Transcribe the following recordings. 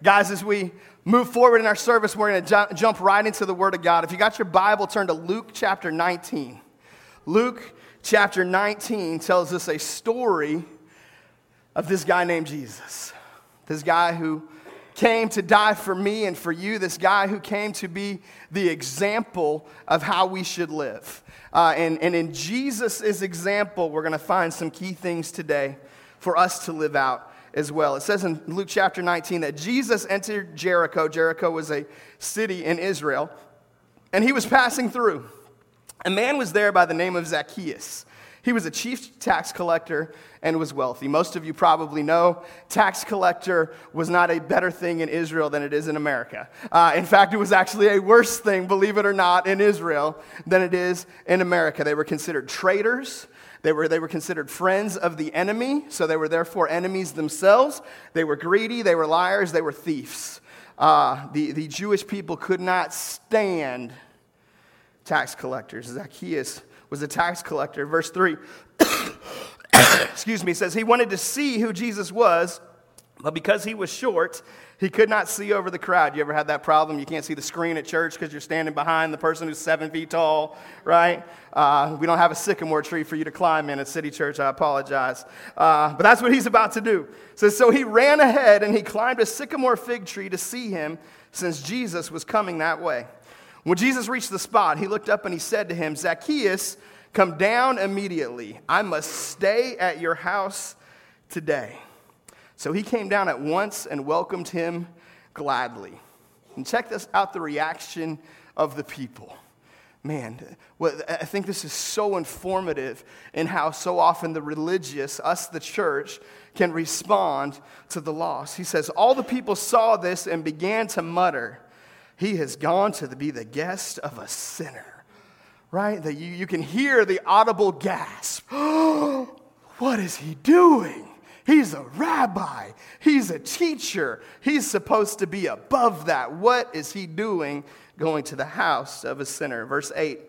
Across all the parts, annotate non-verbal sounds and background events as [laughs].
Guys, as we move forward in our service, we're going to ju- jump right into the Word of God. If you got your Bible, turn to Luke chapter 19. Luke chapter 19 tells us a story of this guy named Jesus. This guy who came to die for me and for you, this guy who came to be the example of how we should live. Uh, and, and in Jesus' example, we're going to find some key things today for us to live out as well. It says in Luke chapter 19 that Jesus entered Jericho. Jericho was a city in Israel, and he was passing through. A man was there by the name of Zacchaeus. He was a chief tax collector and was wealthy. Most of you probably know tax collector was not a better thing in Israel than it is in America. Uh, in fact, it was actually a worse thing, believe it or not, in Israel than it is in America. They were considered traitors. They were, they were considered friends of the enemy, so they were therefore enemies themselves. They were greedy, they were liars, they were thieves. Uh, the, the Jewish people could not stand tax collectors. Zacchaeus was a tax collector. Verse 3, [coughs] excuse me, says he wanted to see who Jesus was, but because he was short, he could not see over the crowd. You ever had that problem? You can't see the screen at church because you're standing behind the person who's seven feet tall, right? Uh, we don't have a sycamore tree for you to climb in at City Church. I apologize. Uh, but that's what he's about to do. So, so he ran ahead and he climbed a sycamore fig tree to see him since Jesus was coming that way. When Jesus reached the spot, he looked up and he said to him, Zacchaeus, come down immediately. I must stay at your house today. So he came down at once and welcomed him gladly. And check this out the reaction of the people. Man, I think this is so informative in how so often the religious, us the church, can respond to the loss. He says, All the people saw this and began to mutter, He has gone to be the guest of a sinner. Right? That you, you can hear the audible gasp. [gasps] what is he doing? He's a rabbi. He's a teacher. He's supposed to be above that. What is he doing going to the house of a sinner? Verse 8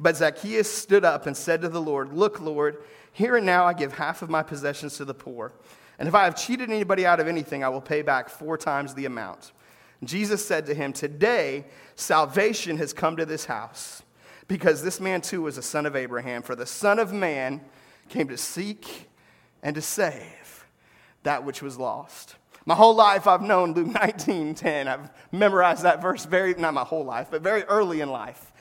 But Zacchaeus stood up and said to the Lord, Look, Lord, here and now I give half of my possessions to the poor. And if I have cheated anybody out of anything, I will pay back four times the amount. Jesus said to him, Today salvation has come to this house, because this man too was a son of Abraham. For the Son of Man came to seek and to save that which was lost. My whole life I've known Luke [laughs] 19:10. I've memorized that verse very not my whole life, but very early in life.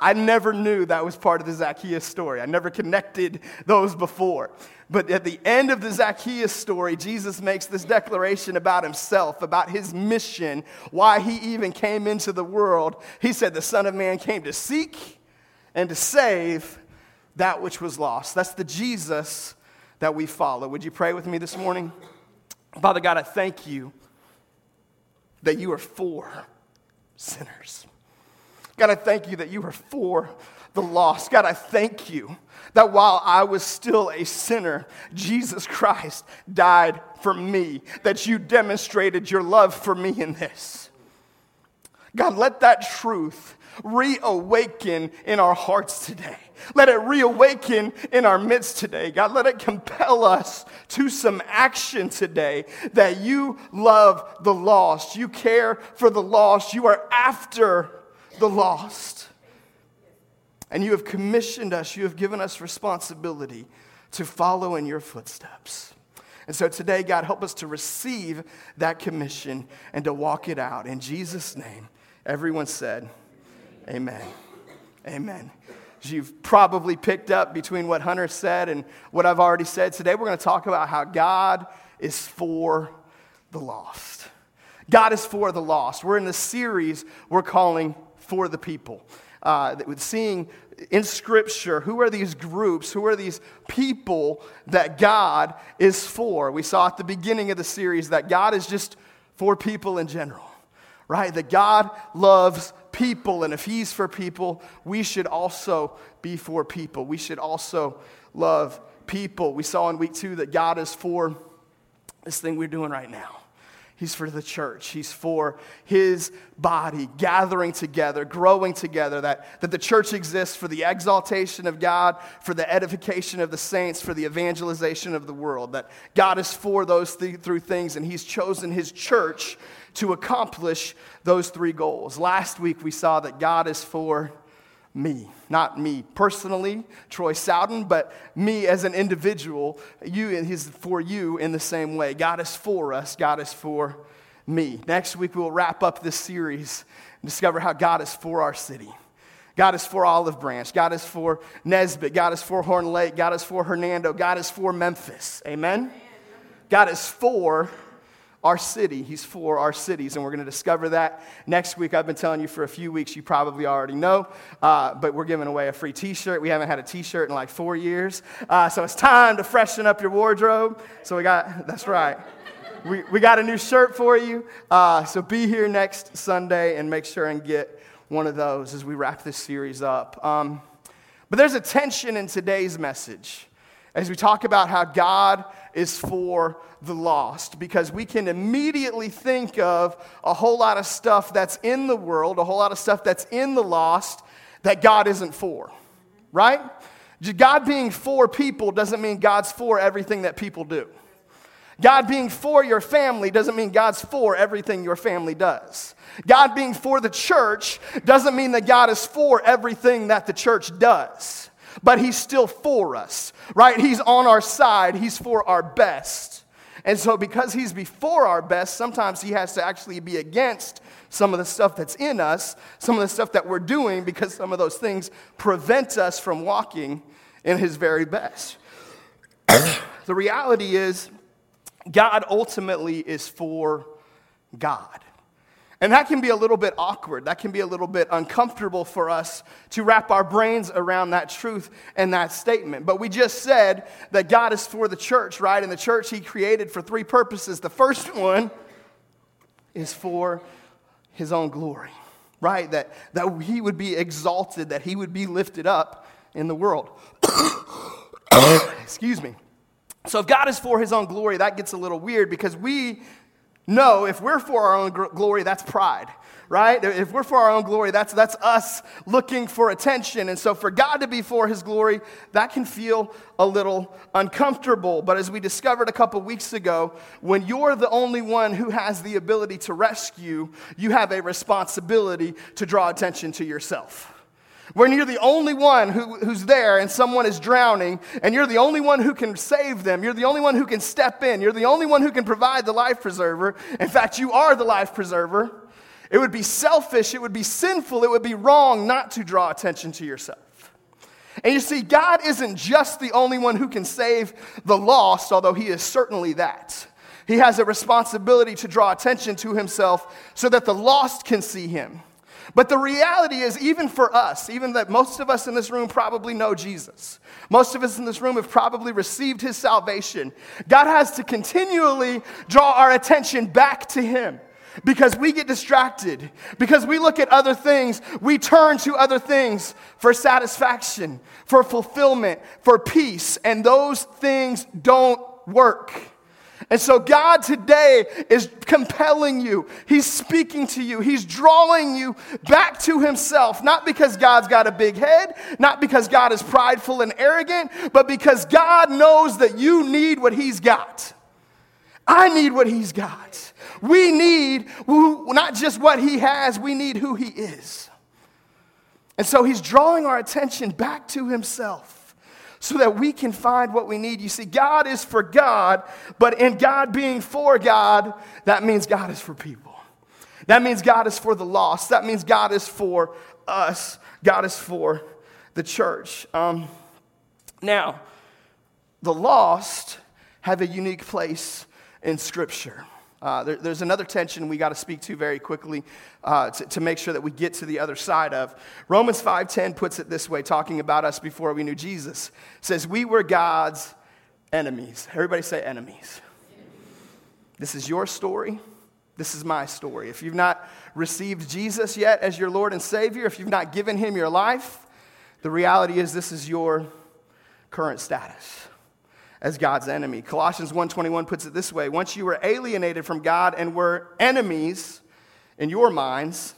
I never knew that was part of the Zacchaeus story. I never connected those before. But at the end of the Zacchaeus story, Jesus makes this declaration about himself, about his mission, why he even came into the world. He said, The Son of Man came to seek and to save that which was lost. That's the Jesus that we follow. Would you pray with me this morning? Father God, I thank you that you are for sinners. God, I thank you that you are for the lost. God, I thank you that while I was still a sinner, Jesus Christ died for me, that you demonstrated your love for me in this. God, let that truth reawaken in our hearts today. Let it reawaken in our midst today. God, let it compel us to some action today that you love the lost. You care for the lost. You are after the lost. And you have commissioned us, you have given us responsibility to follow in your footsteps. And so today, God, help us to receive that commission and to walk it out. In Jesus' name, everyone said, Amen. Amen. You've probably picked up between what Hunter said and what I've already said, today we're going to talk about how God is for the lost. God is for the lost. We're in the series we're calling For the People. Uh, with seeing in Scripture who are these groups, who are these people that God is for. We saw at the beginning of the series that God is just for people in general, right? That God loves people, and if He's for people, we should also be for people. We should also love people. We saw in week two that God is for this thing we're doing right now. He's for the church. He's for his body gathering together, growing together, that, that the church exists for the exaltation of God, for the edification of the saints, for the evangelization of the world. That God is for those th- through things, and he's chosen his church to accomplish those three goals. Last week we saw that God is for me, not me personally, Troy Sowden, but me as an individual. You He's for you in the same way. God is for us, God is for me. Next week, we will wrap up this series and discover how God is for our city. God is for Olive Branch. God is for Nesbit. God is for Horn Lake. God is for Hernando. God is for Memphis. Amen? God is for our city. He's for our cities, and we're going to discover that next week. I've been telling you for a few weeks, you probably already know, uh, but we're giving away a free t shirt. We haven't had a t shirt in like four years, uh, so it's time to freshen up your wardrobe. So we got, that's right. We, we got a new shirt for you. Uh, so be here next Sunday and make sure and get one of those as we wrap this series up. Um, but there's a tension in today's message as we talk about how God is for the lost, because we can immediately think of a whole lot of stuff that's in the world, a whole lot of stuff that's in the lost that God isn't for, right? God being for people doesn't mean God's for everything that people do. God being for your family doesn't mean God's for everything your family does. God being for the church doesn't mean that God is for everything that the church does but he's still for us, right? He's on our side, he's for our best. And so, because he's before our best, sometimes he has to actually be against some of the stuff that's in us, some of the stuff that we're doing, because some of those things prevent us from walking in his very best. the reality is, God ultimately is for God. And that can be a little bit awkward. That can be a little bit uncomfortable for us to wrap our brains around that truth and that statement. But we just said that God is for the church, right? And the church He created for three purposes. The first one is for His own glory, right? That, that He would be exalted, that He would be lifted up in the world. [coughs] Excuse me. So if God is for His own glory, that gets a little weird because we no, if we're for our own glory, that's pride, right? If we're for our own glory, that's, that's us looking for attention. And so for God to be for his glory, that can feel a little uncomfortable. But as we discovered a couple weeks ago, when you're the only one who has the ability to rescue, you have a responsibility to draw attention to yourself when you're the only one who, who's there and someone is drowning, and you're the only one who can save them, you're the only one who can step in, you're the only one who can provide the life preserver. In fact, you are the life preserver. It would be selfish, it would be sinful, it would be wrong not to draw attention to yourself. And you see, God isn't just the only one who can save the lost, although He is certainly that. He has a responsibility to draw attention to Himself so that the lost can see Him. But the reality is, even for us, even that most of us in this room probably know Jesus, most of us in this room have probably received his salvation, God has to continually draw our attention back to him because we get distracted, because we look at other things, we turn to other things for satisfaction, for fulfillment, for peace, and those things don't work. And so God today is compelling you. He's speaking to you. He's drawing you back to Himself, not because God's got a big head, not because God is prideful and arrogant, but because God knows that you need what He's got. I need what He's got. We need not just what He has, we need who He is. And so He's drawing our attention back to Himself so that we can find what we need. You see, God is for God, but in God being for God, that means God is for people. That means God is for the lost. That means God is for us. God is for the church. Um, now, the lost have a unique place in Scripture. Uh, there, there's another tension we got to speak to very quickly uh, to, to, make sure that we get to the other side of. Romans 5.10 puts it this way, talking about us before we knew Jesus. says, we were God's enemies. Everybody say enemies. This is your story. This is my story. If you've not received Jesus yet as your Lord and Savior, if you've not given him your life, the reality is this is your current status. As God's enemy. Colossians 1:21 puts it this way, once you were alienated from God and were enemies in your minds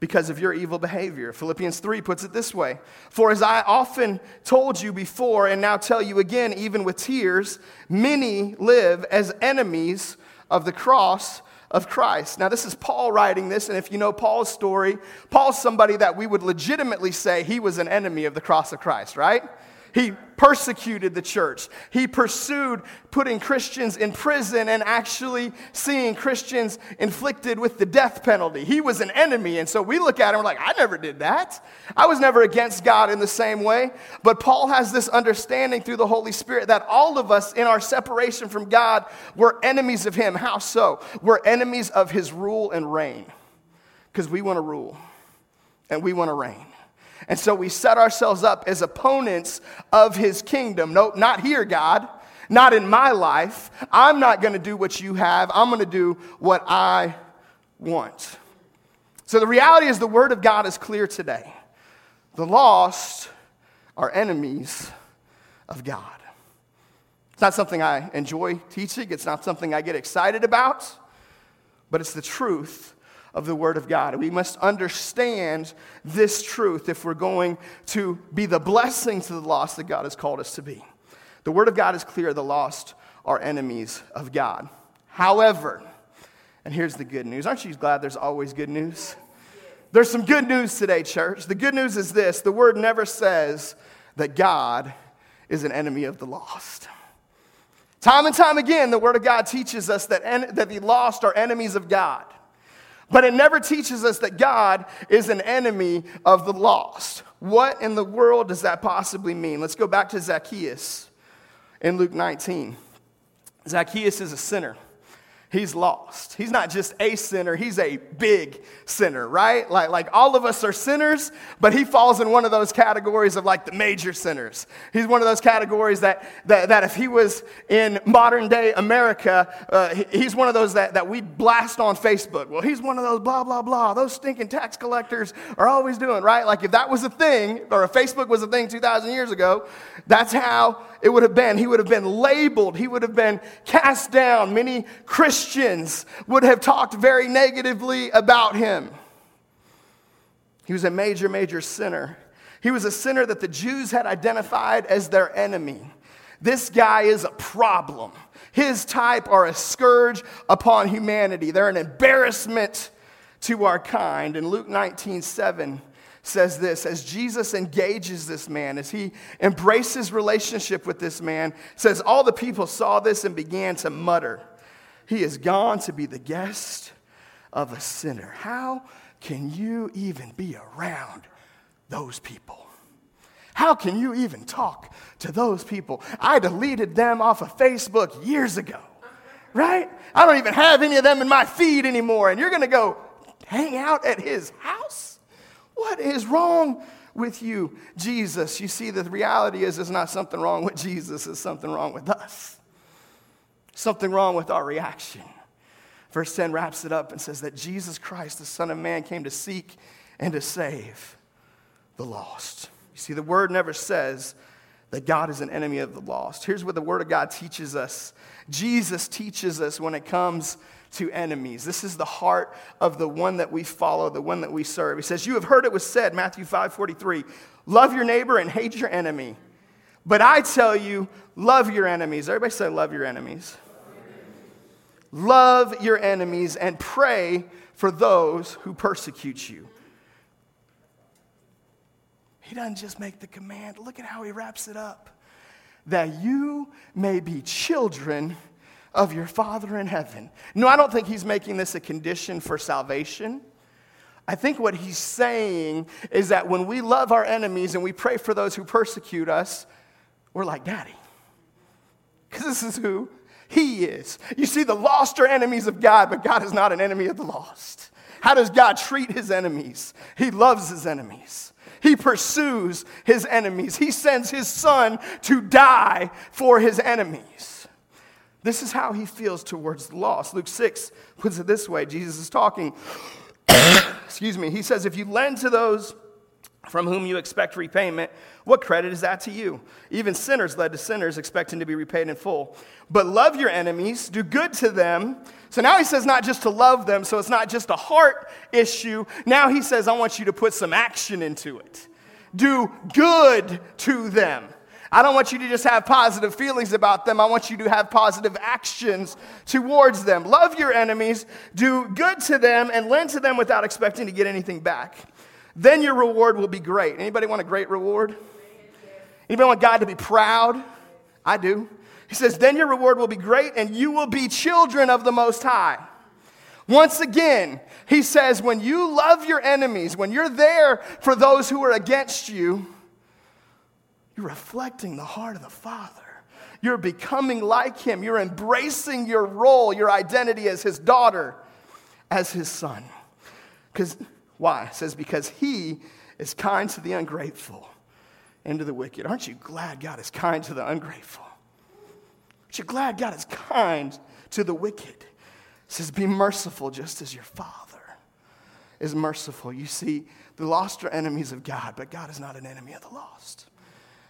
because of your evil behavior. Philippians 3 puts it this way, for as I often told you before and now tell you again even with tears, many live as enemies of the cross of Christ. Now, this is Paul writing this, and if you know Paul's story, Paul's somebody that we would legitimately say he was an enemy of the cross of Christ, right? He persecuted the church. He pursued putting Christians in prison and actually seeing Christians inflicted with the death penalty. He was an enemy. And so we look at him we're like, I never did that. I was never against God in the same way. But Paul has this understanding through the Holy Spirit that all of us in our separation from God were enemies of Him. How so? We're enemies of His rule and reign because we want to rule and we want to reign. And so we set ourselves up as opponents of his kingdom. Nope, not here, God. Not in my life. I'm not going to do what you have. I'm going to do what I want. So the reality is the word of God is clear today. The lost are enemies of God. It's not something I enjoy teaching, it's not something I get excited about, but it's the truth of the Word of God. We must understand this truth if we're going to be the blessing to the lost that God has called us to be. The Word of God is clear the lost are enemies of God. However, and here's the good news. Aren't you glad there's always good news? There's some good news today, church. The good news is this the Word never says that God is an enemy of the lost. Time and time again, the Word of God teaches us that, en- that the lost are enemies of God. But it never teaches us that God is an enemy of the lost. What in the world does that possibly mean? Let's go back to Zacchaeus in Luke 19. Zacchaeus is a sinner he's lost. He's not just a sinner, he's a big sinner, right? Like, like all of us are sinners, but he falls in one of those categories of like the major sinners. He's one of those categories that, that, that if he was in modern day America, uh, he's one of those that, that we blast on Facebook. Well, he's one of those blah, blah, blah. Those stinking tax collectors are always doing, right? Like if that was a thing, or if Facebook was a thing 2,000 years ago, that's how it would have been. He would have been labeled, he would have been cast down. Many Christians would have talked very negatively about him. He was a major, major sinner. He was a sinner that the Jews had identified as their enemy. This guy is a problem. His type are a scourge upon humanity. They're an embarrassment to our kind. In Luke 19 7, says this as Jesus engages this man, as he embraces relationship with this man, says, All the people saw this and began to mutter, He is gone to be the guest of a sinner. How can you even be around those people? How can you even talk to those people? I deleted them off of Facebook years ago, right? I don't even have any of them in my feed anymore, and you're gonna go hang out at his house? What is wrong with you, Jesus? You see, the reality is, there's not something wrong with Jesus, it's something wrong with us. Something wrong with our reaction. Verse 10 wraps it up and says that Jesus Christ, the Son of Man, came to seek and to save the lost. You see, the word never says that God is an enemy of the lost. Here's what the word of God teaches us Jesus teaches us when it comes to enemies. This is the heart of the one that we follow, the one that we serve. He says, You have heard it was said, Matthew 5 43, love your neighbor and hate your enemy. But I tell you, love your enemies. Everybody say, love your enemies. Love your enemies and pray for those who persecute you. He doesn't just make the command, look at how he wraps it up. That you may be children of your Father in heaven. No, I don't think he's making this a condition for salvation. I think what he's saying is that when we love our enemies and we pray for those who persecute us, we're like daddy. Because this is who he is. You see, the lost are enemies of God, but God is not an enemy of the lost. How does God treat his enemies? He loves his enemies. He pursues his enemies. He sends his son to die for his enemies. This is how he feels towards the lost. Luke 6 puts it this way Jesus is talking. [coughs] Excuse me. He says, If you lend to those from whom you expect repayment, what credit is that to you? Even sinners led to sinners, expecting to be repaid in full. But love your enemies, do good to them. So now he says not just to love them, so it's not just a heart issue. Now he says, I want you to put some action into it. Do good to them. I don't want you to just have positive feelings about them. I want you to have positive actions towards them. Love your enemies, do good to them, and lend to them without expecting to get anything back then your reward will be great. Anybody want a great reward? Anybody want God to be proud? I do. He says, then your reward will be great and you will be children of the Most High. Once again, he says, when you love your enemies, when you're there for those who are against you, you're reflecting the heart of the Father. You're becoming like him. You're embracing your role, your identity as his daughter, as his son. Because why? It says, because he is kind to the ungrateful and to the wicked. Aren't you glad God is kind to the ungrateful? Aren't you glad God is kind to the wicked? It says, be merciful just as your Father is merciful. You see, the lost are enemies of God, but God is not an enemy of the lost.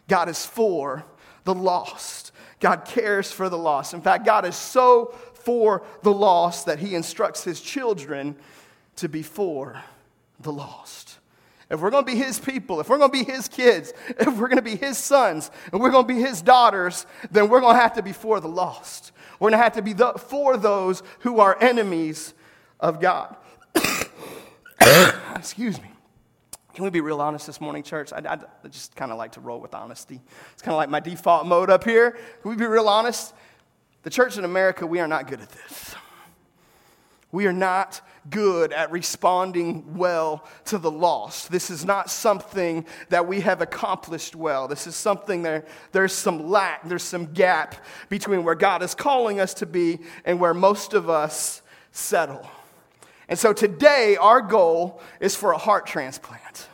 God is for the lost. God cares for the lost. In fact, God is so for the lost that he instructs his children to be for the lost. If we're going to be his people, if we're going to be his kids, if we're going to be his sons, and we're going to be his daughters, then we're going to have to be for the lost. We're going to have to be the, for those who are enemies of God. [coughs] Excuse me. Can we be real honest this morning, church? I, I, just kind of like to roll with honesty. It's kind of like my default mode up here. Can we be real honest? The church in America, we are not good at this. We are not good at responding well to the lost. This is not something that we have accomplished well. This is something there, there's some lack, there's some gap between where God is calling us to be and where most of us settle. And so today, our goal is for a heart transplant.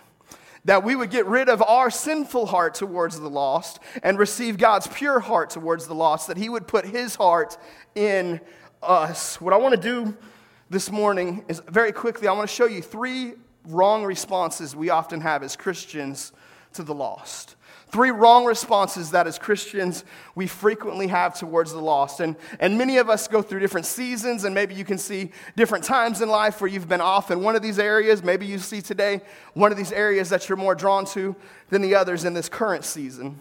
That we would get rid of our sinful heart towards the lost and receive God's pure heart towards the lost, that He would put His heart in us. What I want to do this morning is very quickly, I want to show you three wrong responses we often have as Christians to the lost. Three wrong responses that as Christians we frequently have towards the lost. And, and many of us go through different seasons, and maybe you can see different times in life where you've been off in one of these areas. Maybe you see today one of these areas that you're more drawn to than the others in this current season.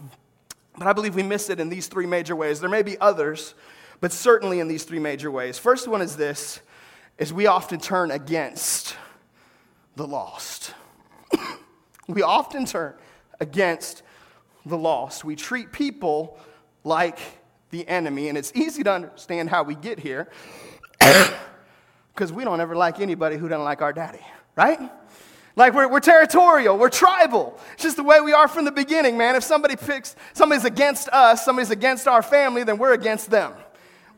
But I believe we miss it in these three major ways. There may be others, but certainly in these three major ways. First one is this is we often turn against the lost. [coughs] we often turn against the lost. We treat people like the enemy, and it's easy to understand how we get here [coughs] because we don't ever like anybody who doesn't like our daddy, right? Like we're, we're territorial, we're tribal. It's just the way we are from the beginning, man. If somebody picks, somebody's against us, somebody's against our family, then we're against them.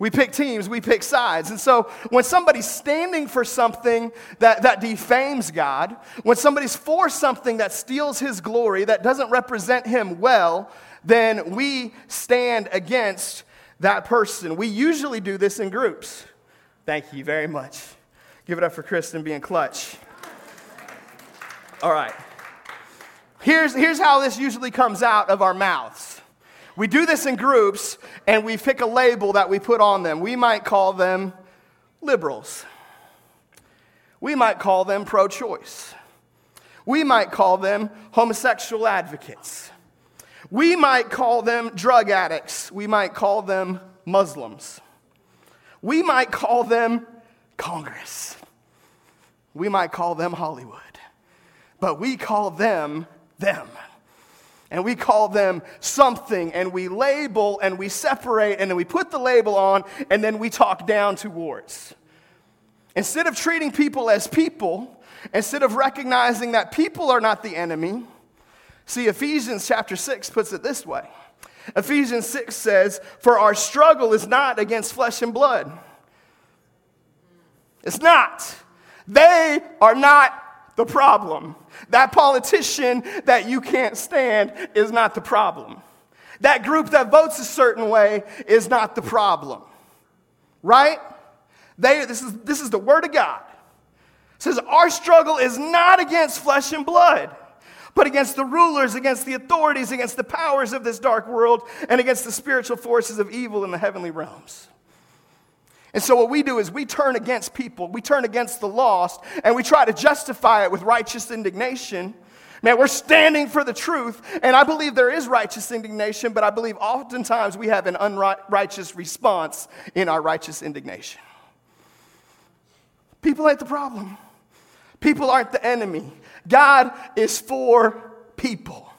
We pick teams, we pick sides. And so when somebody's standing for something that, that defames God, when somebody's for something that steals his glory, that doesn't represent him well, then we stand against that person. We usually do this in groups. Thank you very much. Give it up for Kristen being clutch. All right. Here's, here's how this usually comes out of our mouths. We do this in groups and we pick a label that we put on them. We might call them liberals. We might call them pro choice. We might call them homosexual advocates. We might call them drug addicts. We might call them Muslims. We might call them Congress. We might call them Hollywood. But we call them them and we call them something and we label and we separate and then we put the label on and then we talk down towards. Instead of treating people as people, instead of recognizing that people are not the enemy, see, Ephesians chapter 6 puts it this way Ephesians 6 says, For our struggle is not against flesh and blood. It's not. They are not the problem. That politician that you can't stand is not the problem. That group that votes a certain way is not the problem. Right? They, this, is, this is the Word of God. It says, Our struggle is not against flesh and blood, but against the rulers, against the authorities, against the powers of this dark world, and against the spiritual forces of evil in the heavenly realms. And so, what we do is we turn against people, we turn against the lost, and we try to justify it with righteous indignation. Man, we're standing for the truth, and I believe there is righteous indignation, but I believe oftentimes we have an unrighteous response in our righteous indignation. People ain't the problem, people aren't the enemy. God is for people.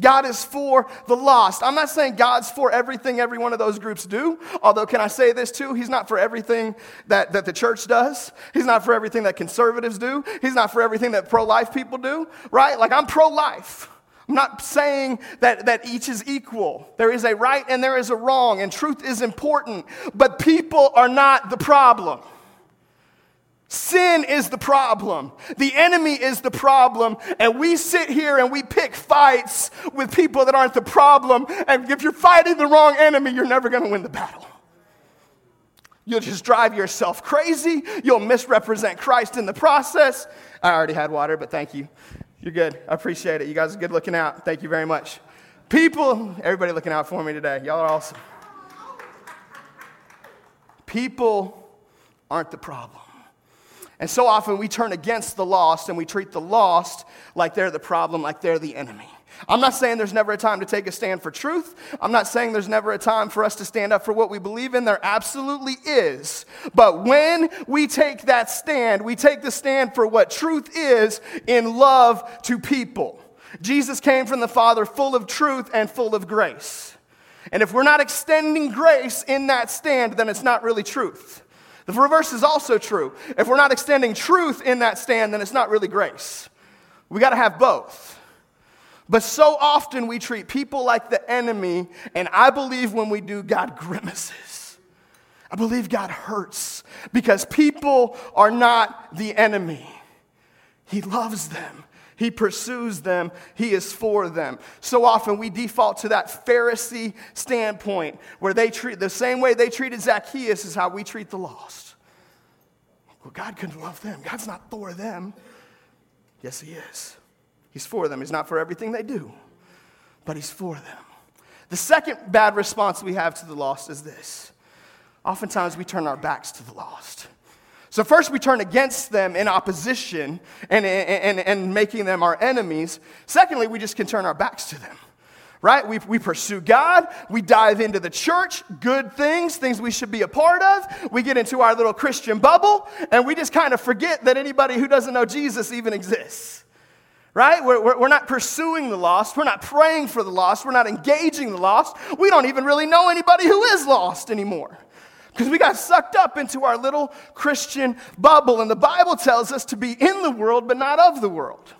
God is for the lost. I'm not saying God's for everything every one of those groups do, although, can I say this too? He's not for everything that, that the church does. He's not for everything that conservatives do. He's not for everything that pro life people do, right? Like, I'm pro life. I'm not saying that, that each is equal. There is a right and there is a wrong, and truth is important, but people are not the problem. Sin is the problem. The enemy is the problem. And we sit here and we pick fights with people that aren't the problem. And if you're fighting the wrong enemy, you're never going to win the battle. You'll just drive yourself crazy. You'll misrepresent Christ in the process. I already had water, but thank you. You're good. I appreciate it. You guys are good looking out. Thank you very much. People, everybody looking out for me today. Y'all are awesome. People aren't the problem. And so often we turn against the lost and we treat the lost like they're the problem, like they're the enemy. I'm not saying there's never a time to take a stand for truth. I'm not saying there's never a time for us to stand up for what we believe in. There absolutely is. But when we take that stand, we take the stand for what truth is in love to people. Jesus came from the Father full of truth and full of grace. And if we're not extending grace in that stand, then it's not really truth. The reverse is also true. If we're not extending truth in that stand, then it's not really grace. We got to have both. But so often we treat people like the enemy, and I believe when we do, God grimaces. I believe God hurts because people are not the enemy. He loves them. He pursues them. He is for them. So often we default to that Pharisee standpoint where they treat the same way they treated Zacchaeus is how we treat the lost. Well, God couldn't love them. God's not for them. Yes, He is. He's for them. He's not for everything they do, but He's for them. The second bad response we have to the lost is this oftentimes we turn our backs to the lost. So, first, we turn against them in opposition and, and, and, making them our enemies. Secondly, we just can turn our backs to them, right? We, we pursue God. We dive into the church, good things, things we should be a part of. We get into our little Christian bubble, and we just kind of forget that anybody who doesn't know Jesus even exists, right? We're, we're, we're not pursuing the lost. We're not praying for the lost. We're not engaging the lost. We don't even really know anybody who is lost anymore because we got sucked up into our little Christian bubble. And the Bible tells us to be in the world, but not of the world.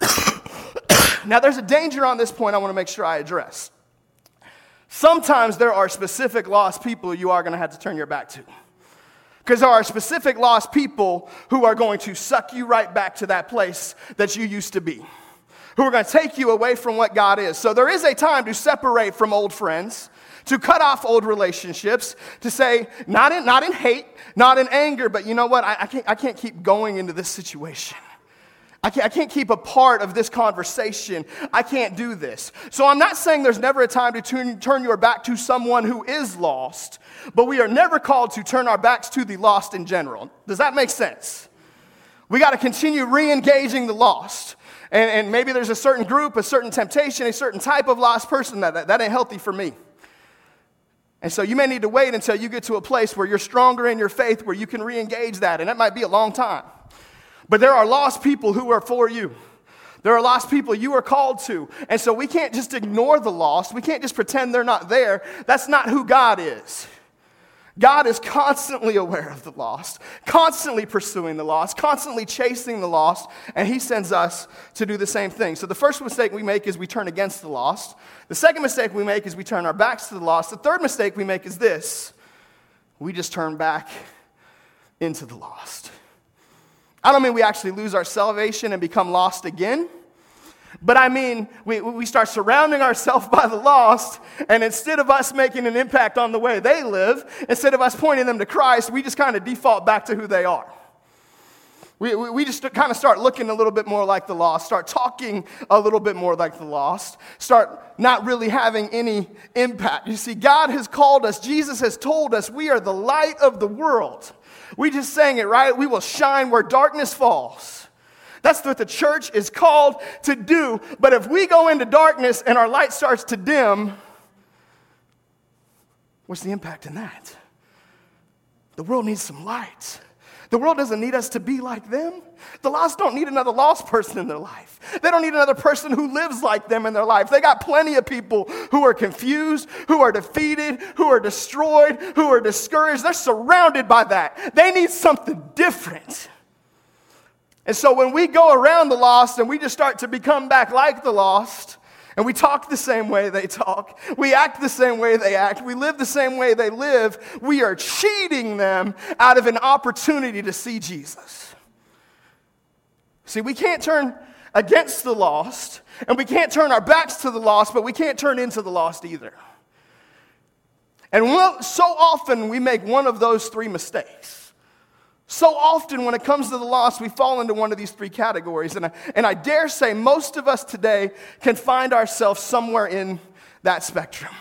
[coughs] now, there's a danger on this point I want to make sure I address. Sometimes there are specific lost people you are going to have to turn your back to. Because there are specific lost people who are going to suck you right back to that place that you used to be, who are going to take you away from what God is. So there is a time to separate from old friends to cut off old relationships, to say, not in, not in hate, not in anger, but you know what? I, I, can't, I can't keep going into this situation. I can't, I can't keep a part of this conversation. I can't do this. So I'm not saying there's never a time to turn, turn your back to someone who is lost, but we are never called to turn our backs to the lost in general. Does that make sense? We got to continue re engaging the lost. And, and, maybe there's a certain group, a certain temptation, a certain type of lost person that, that, that ain't healthy for me. And so you may need to wait until you get to a place where you're stronger in your faith, where you can re engage that. And that might be a long time. But there are lost people who are for you. There are lost people you are called to. And so we can't just ignore the lost. We can't just pretend they're not there. That's not who God is. God is constantly aware of the lost, constantly pursuing the lost, constantly chasing the lost, and He sends us to do the same thing. So the first mistake we make is we turn against the lost. The second mistake we make is we turn our backs to the lost. The third mistake we make is this we just turn back into the lost. I don't mean we actually lose our salvation and become lost again. But I mean, we, we start surrounding ourselves by the lost, and instead of us making an impact on the way they live, instead of us pointing them to Christ, we just kind of default back to who they are. We, we, we just kind of start looking a little bit more like the lost, start talking a little bit more like the lost, start not really having any impact. You see, God has called us, Jesus has told us we are the light of the world. We just sang it, right? We will shine where darkness falls. That's what the church is called to do. But if we go into darkness and our light starts to dim, what's the impact in that? The world needs some light. The world doesn't need us to be like them. The lost don't need another lost person in their life. They don't need another person who lives like them in their life. They got plenty of people who are confused, who are defeated, who are destroyed, who are discouraged. They're surrounded by that. They need something different. And so when we go around the lost and we just start to become back like the lost, and we talk the same way they talk. We act the same way they act. We live the same way they live. We are cheating them out of an opportunity to see Jesus. See, we can't turn against the lost, and we can't turn our backs to the lost, but we can't turn into the lost either. And so often we make one of those three mistakes. So often, when it comes to the lost, we fall into one of these three categories. And I, and I dare say most of us today can find ourselves somewhere in that spectrum.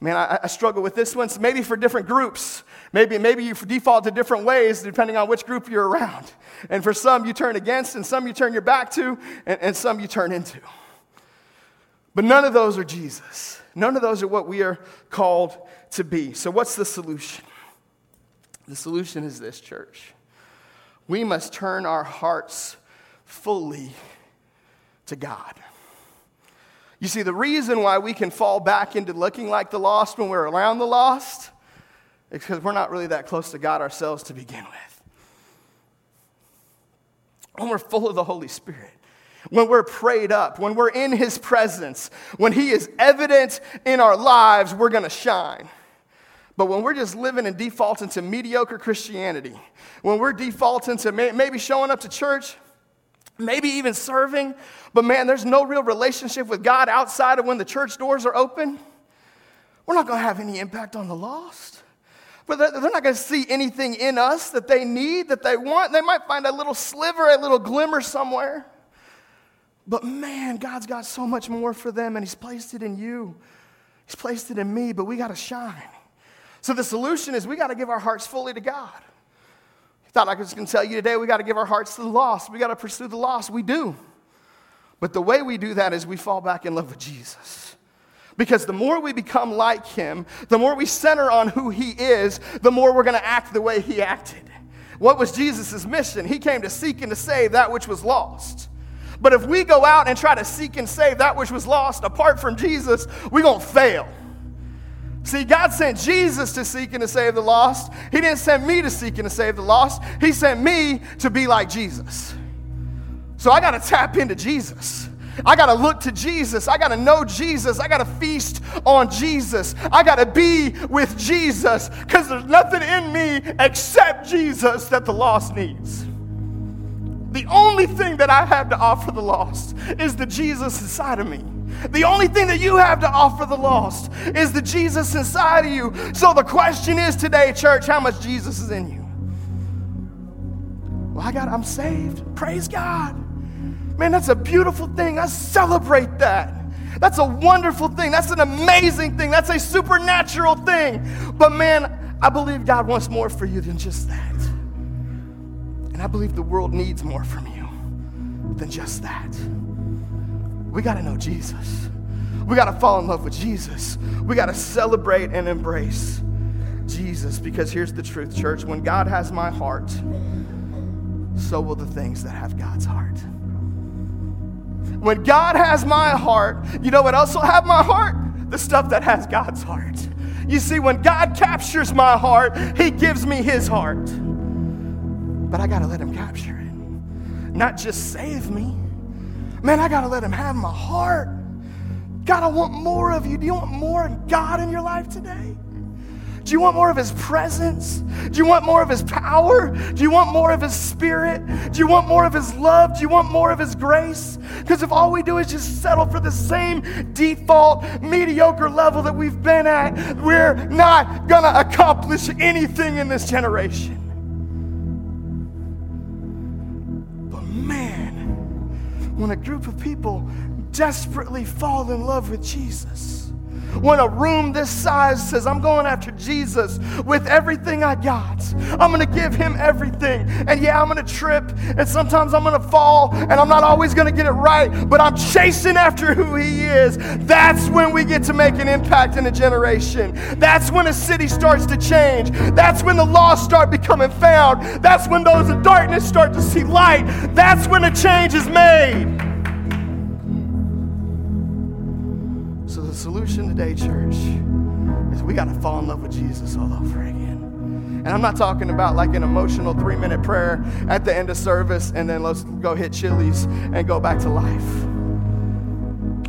Man, I, I struggle with this one. So maybe for different groups. Maybe, maybe you default to different ways depending on which group you're around. And for some, you turn against, and some you turn your back to, and, and some you turn into. But none of those are Jesus. None of those are what we are called to be. So, what's the solution? The solution is this, church. We must turn our hearts fully to God. You see, the reason why we can fall back into looking like the lost when we're around the lost is because we're not really that close to God ourselves to begin with. When we're full of the Holy Spirit, when we're prayed up, when we're in His presence, when He is evident in our lives, we're going to shine. But when we're just living and defaulting to mediocre Christianity, when we're defaulting to may, maybe showing up to church, maybe even serving, but man, there's no real relationship with God outside of when the church doors are open, we're not going to have any impact on the lost. But they're not going to see anything in us that they need, that they want. They might find a little sliver, a little glimmer somewhere. But man, God's got so much more for them, and He's placed it in you. He's placed it in me, but we got to shine. So the solution is we got to give our hearts fully to God. I thought I was going to tell you today we got to give our hearts to the lost. We got to pursue the lost. We do. But the way we do that is we fall back in love with Jesus. Because the more we become like him, the more we center on who he is, the more we're going to act the way he acted. What was Jesus' mission? He came to seek and to save that which was lost. But if we go out and try to seek and save that which was lost apart from Jesus, we're going to fail. See, God sent Jesus to seek and to save the lost. He didn't send me to seek and to save the lost. He sent me to be like Jesus. So I got to tap into Jesus. I got to look to Jesus. I got to know Jesus. I got to feast on Jesus. I got to be with Jesus because there's nothing in me except Jesus that the lost needs. The only thing that I have to offer the lost is the Jesus inside of me. The only thing that you have to offer the lost is the Jesus inside of you. So the question is today, church, how much Jesus is in you? Well, I got I'm saved. Praise God. Man, that's a beautiful thing. I celebrate that. That's a wonderful thing. That's an amazing thing. That's a supernatural thing. But man, I believe God wants more for you than just that. And I believe the world needs more from you than just that. We got to know Jesus. We got to fall in love with Jesus. We got to celebrate and embrace Jesus because here's the truth, church. When God has my heart, so will the things that have God's heart. When God has my heart, you know what else will have my heart? The stuff that has God's heart. You see, when God captures my heart, He gives me His heart. But I got to let Him capture it, not just save me. Man, I got to let him have my heart. God, I want more of you. Do you want more of God in your life today? Do you want more of His presence? Do you want more of His power? Do you want more of His Spirit? Do you want more of His love? Do you want more of His grace? Because if all we do is just settle for the same default, mediocre level that we've been at, we're not going to accomplish anything in this generation. When a group of people desperately fall in love with Jesus. When a room this size says, I'm going after Jesus with everything I got, I'm going to give him everything. And yeah, I'm going to trip, and sometimes I'm going to fall, and I'm not always going to get it right, but I'm chasing after who he is. That's when we get to make an impact in a generation. That's when a city starts to change. That's when the lost start becoming found. That's when those in darkness start to see light. That's when a change is made. Solution today, church, is we got to fall in love with Jesus all over again. And I'm not talking about like an emotional three minute prayer at the end of service and then let's go hit Chili's and go back to life.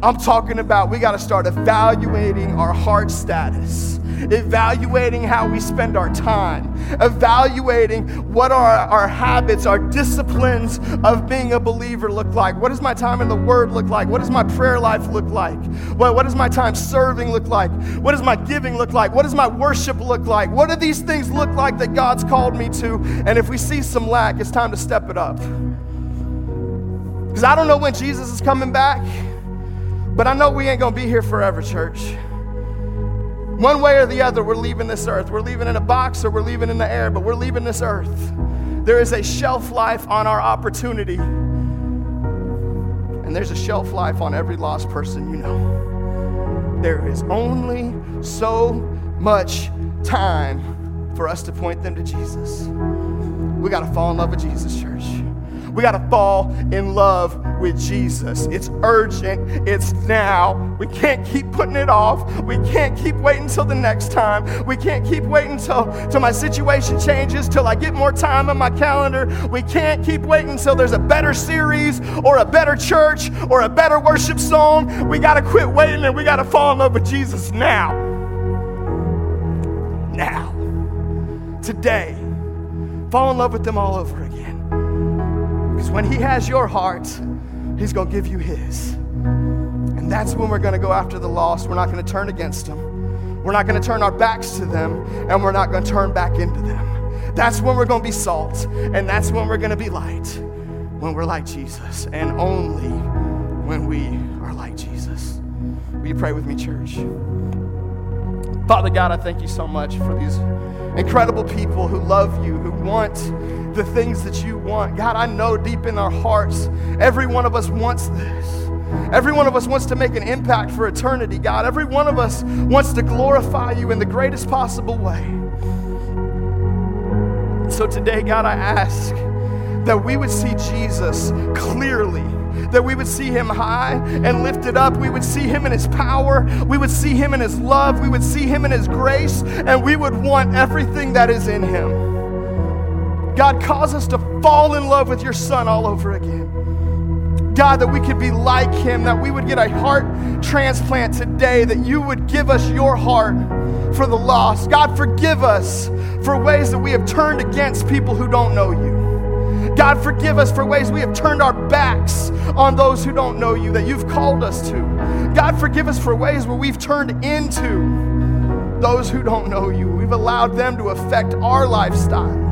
I'm talking about we got to start evaluating our heart status, evaluating how we spend our time, evaluating what our, our habits, our disciplines of being a believer look like. What does my time in the Word look like? What does my prayer life look like? What, what does my time serving look like? What does my giving look like? What does my worship look like? What do these things look like that God's called me to? And if we see some lack, it's time to step it up. Because I don't know when Jesus is coming back. But I know we ain't going to be here forever, church. One way or the other, we're leaving this earth. We're leaving in a box or we're leaving in the air, but we're leaving this earth. There is a shelf life on our opportunity. And there's a shelf life on every lost person you know. There is only so much time for us to point them to Jesus. We got to fall in love with Jesus, church. We got to fall in love with Jesus. It's urgent. It's now. We can't keep putting it off. We can't keep waiting until the next time. We can't keep waiting until, until my situation changes, till I get more time on my calendar. We can't keep waiting until there's a better series or a better church or a better worship song. We got to quit waiting and we got to fall in love with Jesus now. Now. Today. Fall in love with them all over again. When He has your heart, He's going to give you His. And that's when we're going to go after the lost. We're not going to turn against them. We're not going to turn our backs to them, and we're not going to turn back into them. That's when we're going to be salt, and that's when we're going to be light. When we're like Jesus, and only when we are like Jesus. Will you pray with me, church? Father God, I thank you so much for these incredible people who love you, who want the things that you want. God, I know deep in our hearts, every one of us wants this. Every one of us wants to make an impact for eternity, God. Every one of us wants to glorify you in the greatest possible way. So today, God, I ask that we would see Jesus clearly that we would see him high and lifted up. We would see him in his power. We would see him in his love. We would see him in his grace. And we would want everything that is in him. God, cause us to fall in love with your son all over again. God, that we could be like him, that we would get a heart transplant today, that you would give us your heart for the lost. God, forgive us for ways that we have turned against people who don't know you. God, forgive us for ways we have turned our backs on those who don't know you that you've called us to. God, forgive us for ways where we've turned into those who don't know you. We've allowed them to affect our lifestyle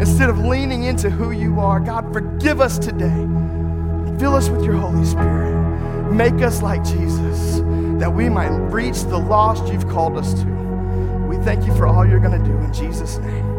instead of leaning into who you are. God, forgive us today. Fill us with your Holy Spirit. Make us like Jesus, that we might reach the lost you've called us to. We thank you for all you're going to do in Jesus' name.